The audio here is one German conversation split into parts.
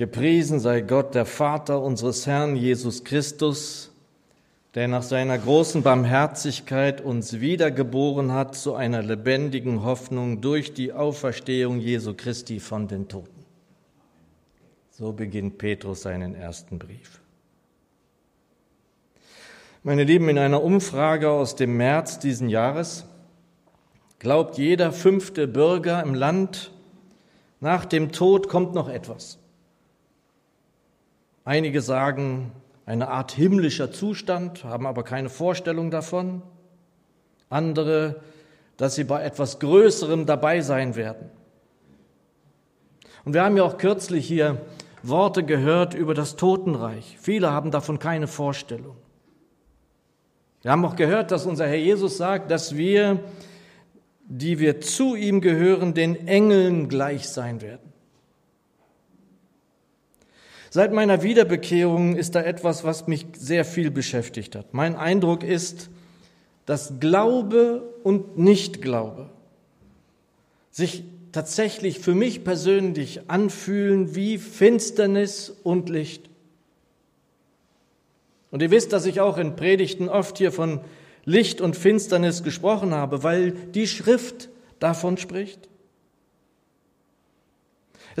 Gepriesen sei Gott, der Vater unseres Herrn Jesus Christus, der nach seiner großen Barmherzigkeit uns wiedergeboren hat zu einer lebendigen Hoffnung durch die Auferstehung Jesu Christi von den Toten. So beginnt Petrus seinen ersten Brief. Meine Lieben, in einer Umfrage aus dem März diesen Jahres glaubt jeder fünfte Bürger im Land, nach dem Tod kommt noch etwas. Einige sagen eine Art himmlischer Zustand, haben aber keine Vorstellung davon. Andere, dass sie bei etwas Größerem dabei sein werden. Und wir haben ja auch kürzlich hier Worte gehört über das Totenreich. Viele haben davon keine Vorstellung. Wir haben auch gehört, dass unser Herr Jesus sagt, dass wir, die wir zu ihm gehören, den Engeln gleich sein werden. Seit meiner Wiederbekehrung ist da etwas, was mich sehr viel beschäftigt hat. Mein Eindruck ist, dass Glaube und Nichtglaube sich tatsächlich für mich persönlich anfühlen wie Finsternis und Licht. Und ihr wisst, dass ich auch in Predigten oft hier von Licht und Finsternis gesprochen habe, weil die Schrift davon spricht.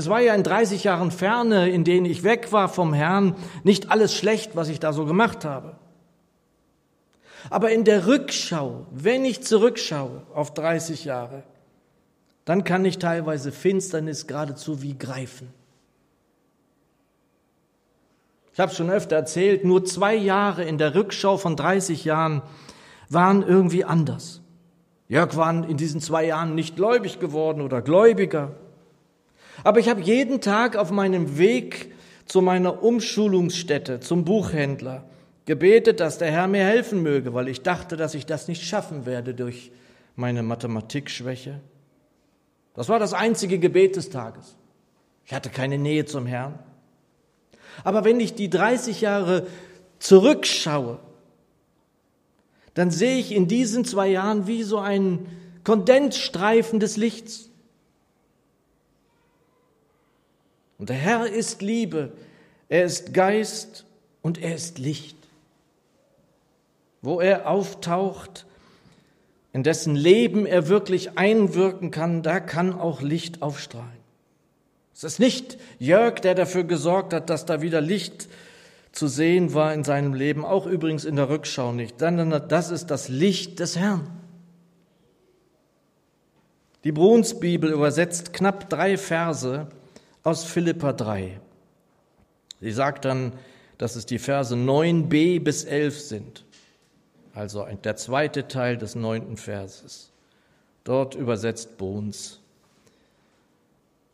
Es war ja in 30 Jahren Ferne, in denen ich weg war vom Herrn, nicht alles schlecht, was ich da so gemacht habe. Aber in der Rückschau, wenn ich zurückschaue auf 30 Jahre, dann kann ich teilweise Finsternis geradezu wie greifen. Ich habe es schon öfter erzählt, nur zwei Jahre in der Rückschau von 30 Jahren waren irgendwie anders. Jörg war in diesen zwei Jahren nicht gläubig geworden oder gläubiger. Aber ich habe jeden Tag auf meinem Weg zu meiner Umschulungsstätte, zum Buchhändler, gebetet, dass der Herr mir helfen möge, weil ich dachte, dass ich das nicht schaffen werde durch meine Mathematikschwäche. Das war das einzige Gebet des Tages. Ich hatte keine Nähe zum Herrn. Aber wenn ich die 30 Jahre zurückschaue, dann sehe ich in diesen zwei Jahren wie so ein Kondensstreifen des Lichts. Und der Herr ist Liebe, er ist Geist und er ist Licht. Wo er auftaucht, in dessen Leben er wirklich einwirken kann, da kann auch Licht aufstrahlen. Es ist nicht Jörg, der dafür gesorgt hat, dass da wieder Licht zu sehen war in seinem Leben, auch übrigens in der Rückschau nicht, sondern das ist das Licht des Herrn. Die Brunsbibel übersetzt knapp drei Verse aus Philippa 3. Sie sagt dann, dass es die Verse 9b bis 11 sind, also der zweite Teil des neunten Verses. Dort übersetzt Bruns.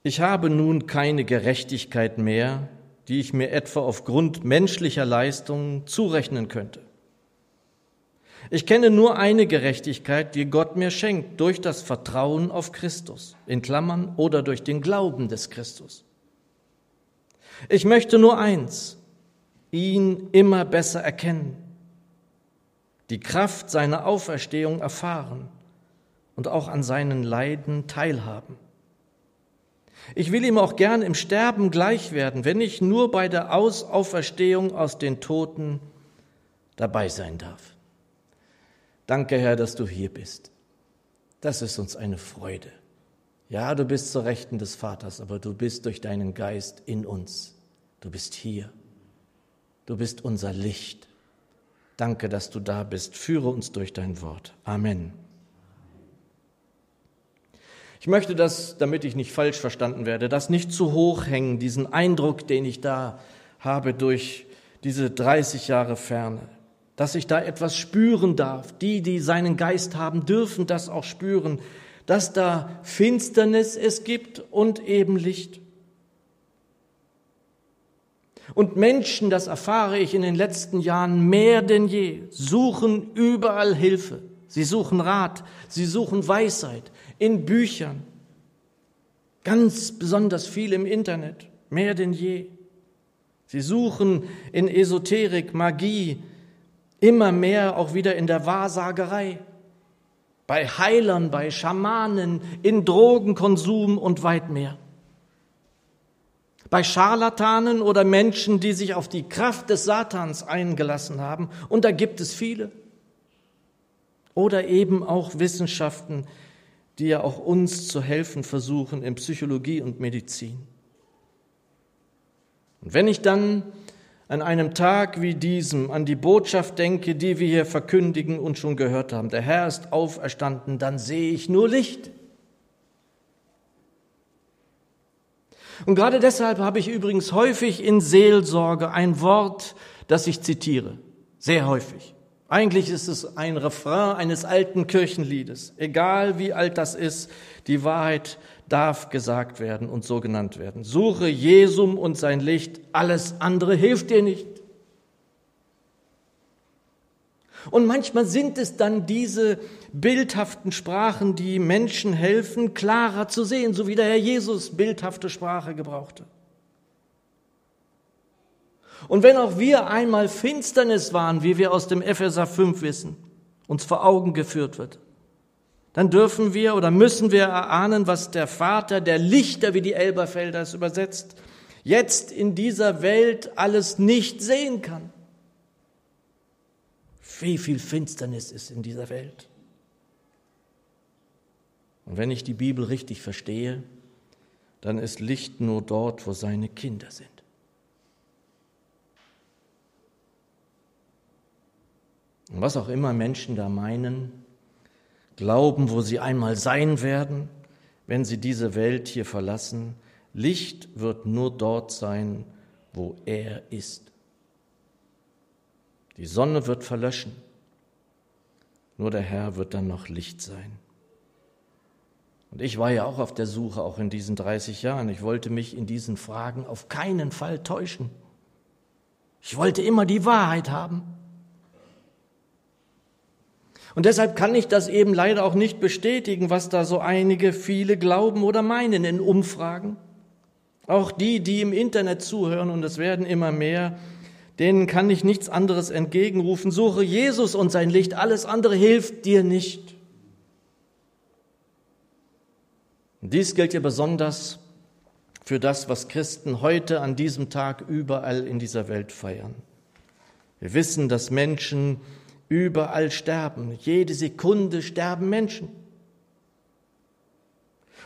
Ich habe nun keine Gerechtigkeit mehr, die ich mir etwa aufgrund menschlicher Leistungen zurechnen könnte. Ich kenne nur eine Gerechtigkeit, die Gott mir schenkt, durch das Vertrauen auf Christus, in Klammern, oder durch den Glauben des Christus. Ich möchte nur eins, ihn immer besser erkennen, die Kraft seiner Auferstehung erfahren und auch an seinen Leiden teilhaben ich will ihm auch gern im Sterben gleich werden, wenn ich nur bei der Auferstehung aus den Toten dabei sein darf. Danke, Herr, dass du hier bist. Das ist uns eine Freude. Ja, du bist zur Rechten des Vaters, aber du bist durch deinen Geist in uns. Du bist hier. Du bist unser Licht. Danke, dass du da bist. Führe uns durch dein Wort. Amen. Ich möchte das, damit ich nicht falsch verstanden werde, das nicht zu hoch hängen, diesen Eindruck, den ich da habe durch diese 30 Jahre Ferne, dass ich da etwas spüren darf. Die, die seinen Geist haben, dürfen das auch spüren, dass da Finsternis es gibt und eben Licht. Und Menschen, das erfahre ich in den letzten Jahren mehr denn je, suchen überall Hilfe. Sie suchen Rat, sie suchen Weisheit, in Büchern, ganz besonders viel im Internet, mehr denn je. Sie suchen in Esoterik, Magie, immer mehr auch wieder in der Wahrsagerei, bei Heilern, bei Schamanen, in Drogenkonsum und weit mehr. bei Scharlatanen oder Menschen, die sich auf die Kraft des Satans eingelassen haben. Und da gibt es viele. Oder eben auch Wissenschaften, die ja auch uns zu helfen versuchen in Psychologie und Medizin. Und wenn ich dann an einem Tag wie diesem an die Botschaft denke, die wir hier verkündigen und schon gehört haben, der Herr ist auferstanden, dann sehe ich nur Licht. Und gerade deshalb habe ich übrigens häufig in Seelsorge ein Wort, das ich zitiere. Sehr häufig. Eigentlich ist es ein Refrain eines alten Kirchenliedes. Egal wie alt das ist, die Wahrheit darf gesagt werden und so genannt werden. Suche Jesum und sein Licht, alles andere hilft dir nicht. Und manchmal sind es dann diese bildhaften Sprachen, die Menschen helfen, klarer zu sehen, so wie der Herr Jesus bildhafte Sprache gebrauchte. Und wenn auch wir einmal Finsternis waren, wie wir aus dem Epheser 5 wissen, uns vor Augen geführt wird, dann dürfen wir oder müssen wir erahnen, was der Vater der Lichter, wie die Elberfelder es übersetzt, jetzt in dieser Welt alles nicht sehen kann. Wie viel Finsternis ist in dieser Welt. Und wenn ich die Bibel richtig verstehe, dann ist Licht nur dort, wo seine Kinder sind. Und was auch immer Menschen da meinen, glauben, wo sie einmal sein werden, wenn sie diese Welt hier verlassen, Licht wird nur dort sein, wo er ist. Die Sonne wird verlöschen, nur der Herr wird dann noch Licht sein. Und ich war ja auch auf der Suche, auch in diesen 30 Jahren. Ich wollte mich in diesen Fragen auf keinen Fall täuschen. Ich wollte immer die Wahrheit haben. Und deshalb kann ich das eben leider auch nicht bestätigen, was da so einige, viele glauben oder meinen in Umfragen. Auch die, die im Internet zuhören, und es werden immer mehr, denen kann ich nichts anderes entgegenrufen. Suche Jesus und sein Licht, alles andere hilft dir nicht. Dies gilt ja besonders für das, was Christen heute an diesem Tag überall in dieser Welt feiern. Wir wissen, dass Menschen überall sterben. Jede Sekunde sterben Menschen.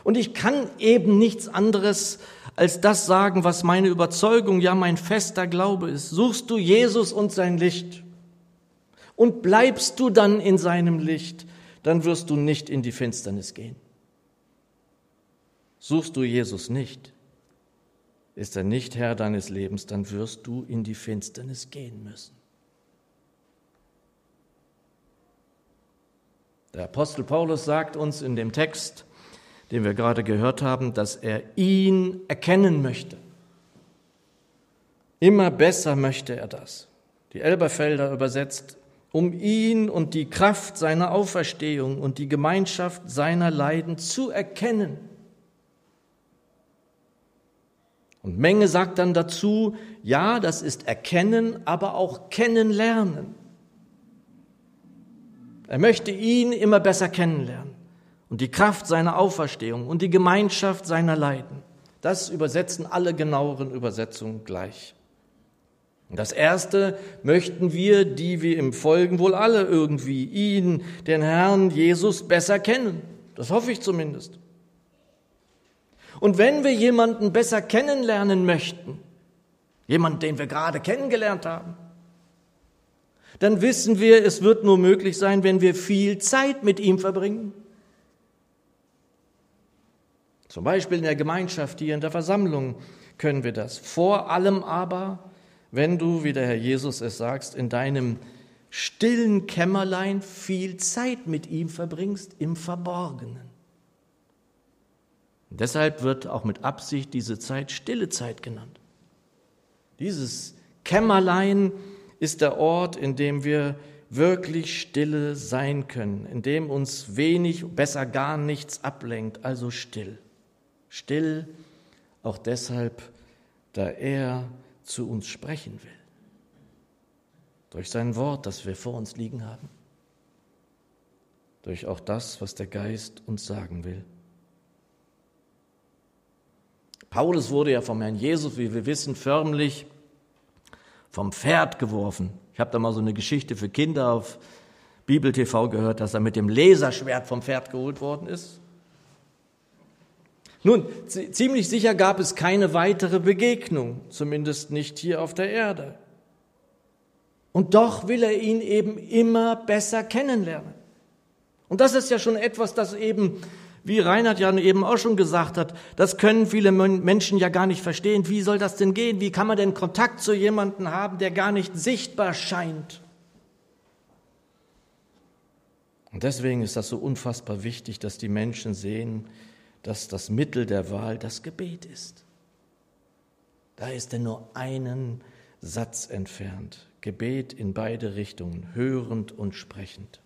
Und ich kann eben nichts anderes als das sagen, was meine Überzeugung, ja mein fester Glaube ist. Suchst du Jesus und sein Licht und bleibst du dann in seinem Licht, dann wirst du nicht in die Finsternis gehen. Suchst du Jesus nicht, ist er nicht Herr deines Lebens, dann wirst du in die Finsternis gehen müssen. Der Apostel Paulus sagt uns in dem Text, den wir gerade gehört haben, dass er ihn erkennen möchte. Immer besser möchte er das. Die Elberfelder übersetzt, um ihn und die Kraft seiner Auferstehung und die Gemeinschaft seiner Leiden zu erkennen. Und Menge sagt dann dazu, ja, das ist erkennen, aber auch kennenlernen. Er möchte ihn immer besser kennenlernen und die Kraft seiner Auferstehung und die Gemeinschaft seiner Leiden. Das übersetzen alle genaueren Übersetzungen gleich. Das erste möchten wir, die wir im Folgen wohl alle irgendwie ihn, den Herrn Jesus, besser kennen. Das hoffe ich zumindest. Und wenn wir jemanden besser kennenlernen möchten, jemanden, den wir gerade kennengelernt haben, dann wissen wir, es wird nur möglich sein, wenn wir viel Zeit mit ihm verbringen. Zum Beispiel in der Gemeinschaft hier in der Versammlung können wir das. Vor allem aber, wenn du, wie der Herr Jesus es sagst, in deinem stillen Kämmerlein viel Zeit mit ihm verbringst im Verborgenen. Und deshalb wird auch mit Absicht diese Zeit stille Zeit genannt. Dieses Kämmerlein ist der Ort, in dem wir wirklich stille sein können, in dem uns wenig, besser gar nichts ablenkt, also still. Still auch deshalb, da er zu uns sprechen will. Durch sein Wort, das wir vor uns liegen haben. Durch auch das, was der Geist uns sagen will. Paulus wurde ja vom Herrn Jesus, wie wir wissen, förmlich vom Pferd geworfen. Ich habe da mal so eine Geschichte für Kinder auf Bibel TV gehört, dass er mit dem Laserschwert vom Pferd geholt worden ist. Nun, ziemlich sicher gab es keine weitere Begegnung, zumindest nicht hier auf der Erde. Und doch will er ihn eben immer besser kennenlernen. Und das ist ja schon etwas, das eben, wie Reinhard ja eben auch schon gesagt hat, das können viele Menschen ja gar nicht verstehen. Wie soll das denn gehen? Wie kann man denn Kontakt zu jemandem haben, der gar nicht sichtbar scheint? Und deswegen ist das so unfassbar wichtig, dass die Menschen sehen, dass das Mittel der Wahl das Gebet ist. Da ist er nur einen Satz entfernt. Gebet in beide Richtungen, hörend und sprechend.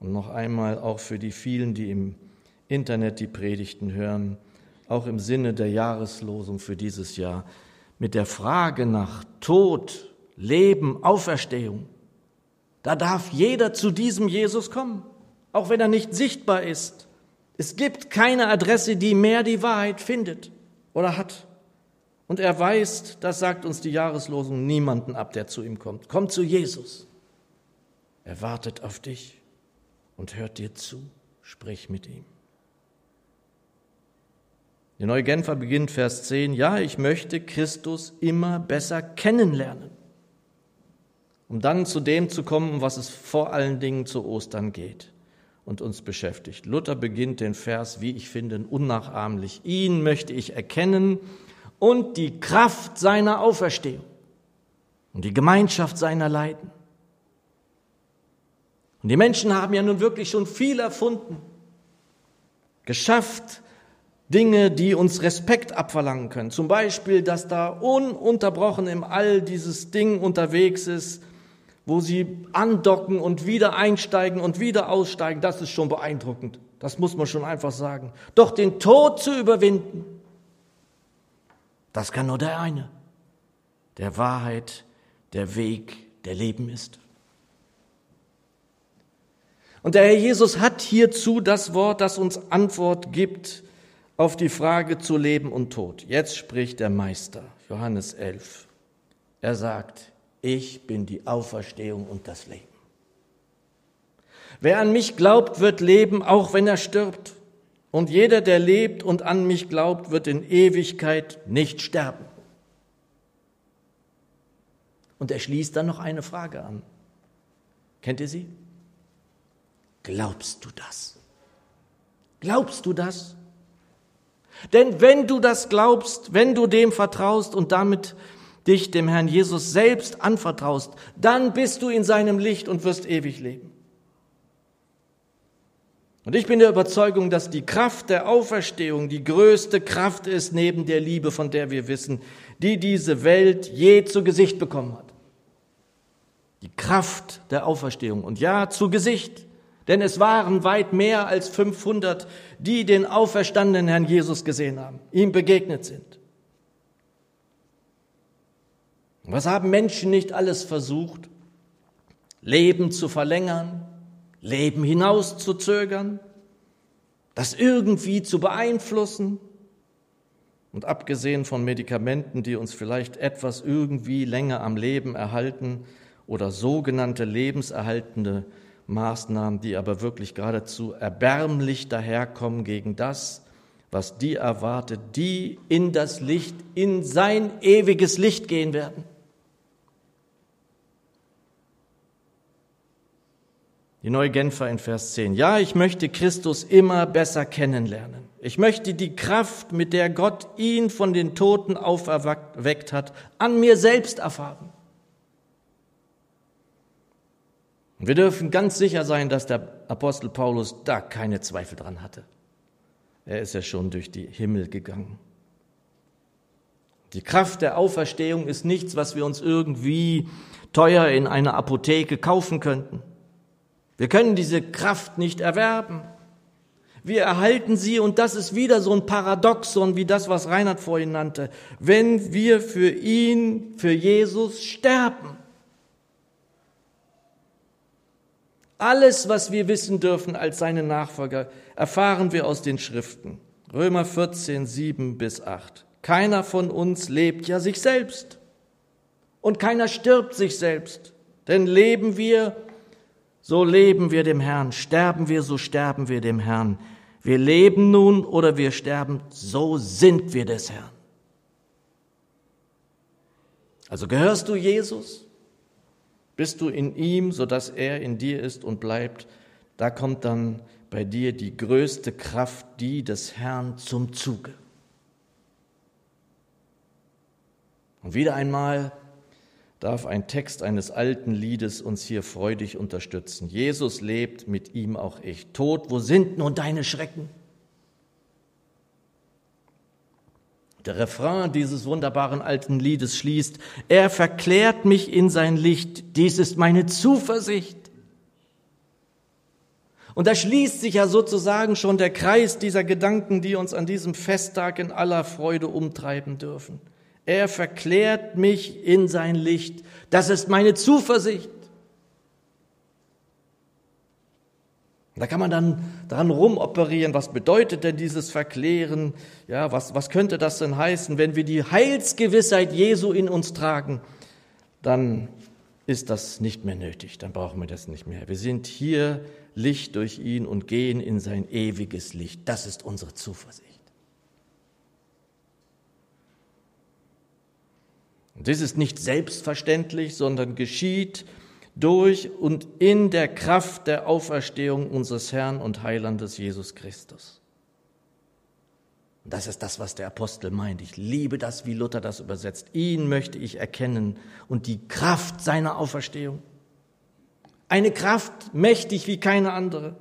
Und noch einmal auch für die vielen, die im Internet die Predigten hören, auch im Sinne der Jahreslosung für dieses Jahr, mit der Frage nach Tod, Leben, Auferstehung. Da darf jeder zu diesem Jesus kommen, auch wenn er nicht sichtbar ist. Es gibt keine Adresse, die mehr die Wahrheit findet oder hat. Und er weist, das sagt uns die Jahreslosung, niemanden ab, der zu ihm kommt. Komm zu Jesus. Er wartet auf dich und hört dir zu. Sprich mit ihm. Die Neue Genfer beginnt Vers 10. Ja, ich möchte Christus immer besser kennenlernen, um dann zu dem zu kommen, um was es vor allen Dingen zu Ostern geht und uns beschäftigt. Luther beginnt den Vers, wie ich finde, unnachahmlich. Ihn möchte ich erkennen und die Kraft seiner Auferstehung und die Gemeinschaft seiner Leiden. Und die Menschen haben ja nun wirklich schon viel erfunden, geschafft, Dinge, die uns Respekt abverlangen können. Zum Beispiel, dass da ununterbrochen im All dieses Ding unterwegs ist, wo sie andocken und wieder einsteigen und wieder aussteigen, das ist schon beeindruckend. Das muss man schon einfach sagen. Doch den Tod zu überwinden, das kann nur der eine, der Wahrheit, der Weg, der Leben ist. Und der Herr Jesus hat hierzu das Wort, das uns Antwort gibt auf die Frage zu Leben und Tod. Jetzt spricht der Meister, Johannes 11. Er sagt, ich bin die Auferstehung und das Leben. Wer an mich glaubt, wird leben, auch wenn er stirbt. Und jeder, der lebt und an mich glaubt, wird in Ewigkeit nicht sterben. Und er schließt dann noch eine Frage an. Kennt ihr sie? Glaubst du das? Glaubst du das? Denn wenn du das glaubst, wenn du dem vertraust und damit dich dem Herrn Jesus selbst anvertraust, dann bist du in seinem Licht und wirst ewig leben. Und ich bin der Überzeugung, dass die Kraft der Auferstehung die größte Kraft ist neben der Liebe, von der wir wissen, die diese Welt je zu Gesicht bekommen hat. Die Kraft der Auferstehung. Und ja, zu Gesicht. Denn es waren weit mehr als 500, die den auferstandenen Herrn Jesus gesehen haben, ihm begegnet sind. Was haben Menschen nicht alles versucht? Leben zu verlängern, Leben hinauszuzögern, das irgendwie zu beeinflussen. Und abgesehen von Medikamenten, die uns vielleicht etwas irgendwie länger am Leben erhalten oder sogenannte lebenserhaltende Maßnahmen, die aber wirklich geradezu erbärmlich daherkommen gegen das, was die erwartet, die in das Licht, in sein ewiges Licht gehen werden. Die neue Genfer in Vers 10. Ja, ich möchte Christus immer besser kennenlernen. Ich möchte die Kraft, mit der Gott ihn von den Toten auferweckt hat, an mir selbst erfahren. Und wir dürfen ganz sicher sein, dass der Apostel Paulus da keine Zweifel dran hatte. Er ist ja schon durch die Himmel gegangen. Die Kraft der Auferstehung ist nichts, was wir uns irgendwie teuer in einer Apotheke kaufen könnten. Wir können diese Kraft nicht erwerben. Wir erhalten sie und das ist wieder so ein Paradoxon wie das, was Reinhard vorhin nannte. Wenn wir für ihn, für Jesus sterben. Alles, was wir wissen dürfen als seine Nachfolger, erfahren wir aus den Schriften. Römer 14, 7 bis 8. Keiner von uns lebt ja sich selbst. Und keiner stirbt sich selbst. Denn leben wir, so leben wir dem Herrn. Sterben wir, so sterben wir dem Herrn. Wir leben nun oder wir sterben, so sind wir des Herrn. Also gehörst du Jesus? Bist du in ihm, so dass er in dir ist und bleibt? Da kommt dann bei dir die größte Kraft, die des Herrn zum Zuge. Und wieder einmal darf ein Text eines alten Liedes uns hier freudig unterstützen. Jesus lebt, mit ihm auch ich. Tod, wo sind nun deine Schrecken? Der Refrain dieses wunderbaren alten Liedes schließt, er verklärt mich in sein Licht, dies ist meine Zuversicht. Und da schließt sich ja sozusagen schon der Kreis dieser Gedanken, die uns an diesem Festtag in aller Freude umtreiben dürfen. Er verklärt mich in sein Licht. Das ist meine Zuversicht. Da kann man dann dran rumoperieren, was bedeutet denn dieses Verklären? Ja, was, was könnte das denn heißen? Wenn wir die Heilsgewissheit Jesu in uns tragen, dann ist das nicht mehr nötig, dann brauchen wir das nicht mehr. Wir sind hier Licht durch ihn und gehen in sein ewiges Licht. Das ist unsere Zuversicht. Und dies ist nicht selbstverständlich, sondern geschieht durch und in der Kraft der Auferstehung unseres Herrn und Heilandes Jesus Christus. Das ist das, was der Apostel meint. Ich liebe das, wie Luther das übersetzt. Ihn möchte ich erkennen und die Kraft seiner Auferstehung. Eine Kraft mächtig wie keine andere.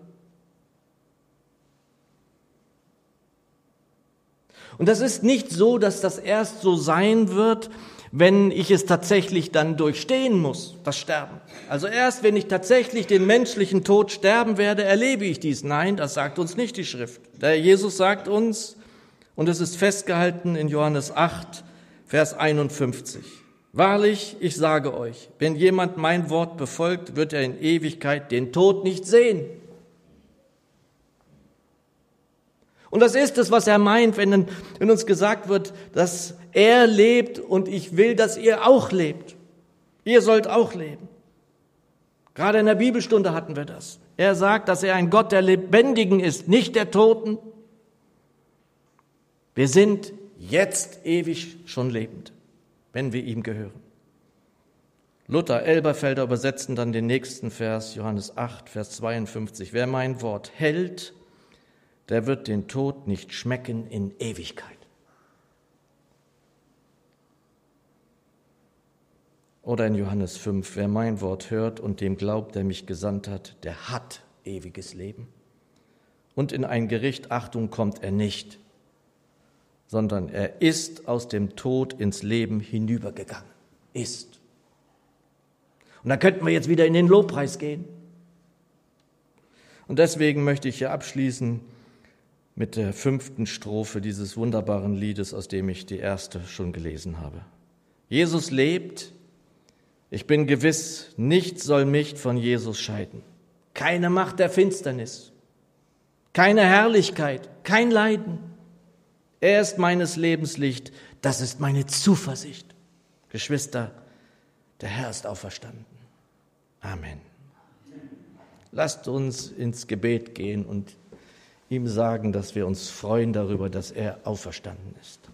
Und das ist nicht so, dass das erst so sein wird, wenn ich es tatsächlich dann durchstehen muss, das Sterben. Also erst wenn ich tatsächlich den menschlichen Tod sterben werde, erlebe ich dies. Nein, das sagt uns nicht die Schrift. Der Jesus sagt uns, und es ist festgehalten in Johannes 8, Vers 51. Wahrlich, ich sage euch, wenn jemand mein Wort befolgt, wird er in Ewigkeit den Tod nicht sehen. Und das ist es, was er meint, wenn, wenn uns gesagt wird, dass er lebt und ich will, dass ihr auch lebt. Ihr sollt auch leben. Gerade in der Bibelstunde hatten wir das. Er sagt, dass er ein Gott der Lebendigen ist, nicht der Toten. Wir sind jetzt ewig schon lebend, wenn wir ihm gehören. Luther, Elberfelder übersetzen dann den nächsten Vers, Johannes 8, Vers 52. Wer mein Wort hält der wird den Tod nicht schmecken in Ewigkeit. Oder in Johannes 5, wer mein Wort hört und dem glaubt, der mich gesandt hat, der hat ewiges Leben. Und in ein Gericht, Achtung, kommt er nicht, sondern er ist aus dem Tod ins Leben hinübergegangen. Ist. Und da könnten wir jetzt wieder in den Lobpreis gehen. Und deswegen möchte ich hier abschließen mit der fünften Strophe dieses wunderbaren Liedes, aus dem ich die erste schon gelesen habe. Jesus lebt, ich bin gewiss, nichts soll mich von Jesus scheiden. Keine Macht der Finsternis, keine Herrlichkeit, kein Leiden. Er ist meines Lebens Licht, das ist meine Zuversicht. Geschwister, der Herr ist auferstanden. Amen. Lasst uns ins Gebet gehen und ihm sagen, dass wir uns freuen darüber, dass er auferstanden ist.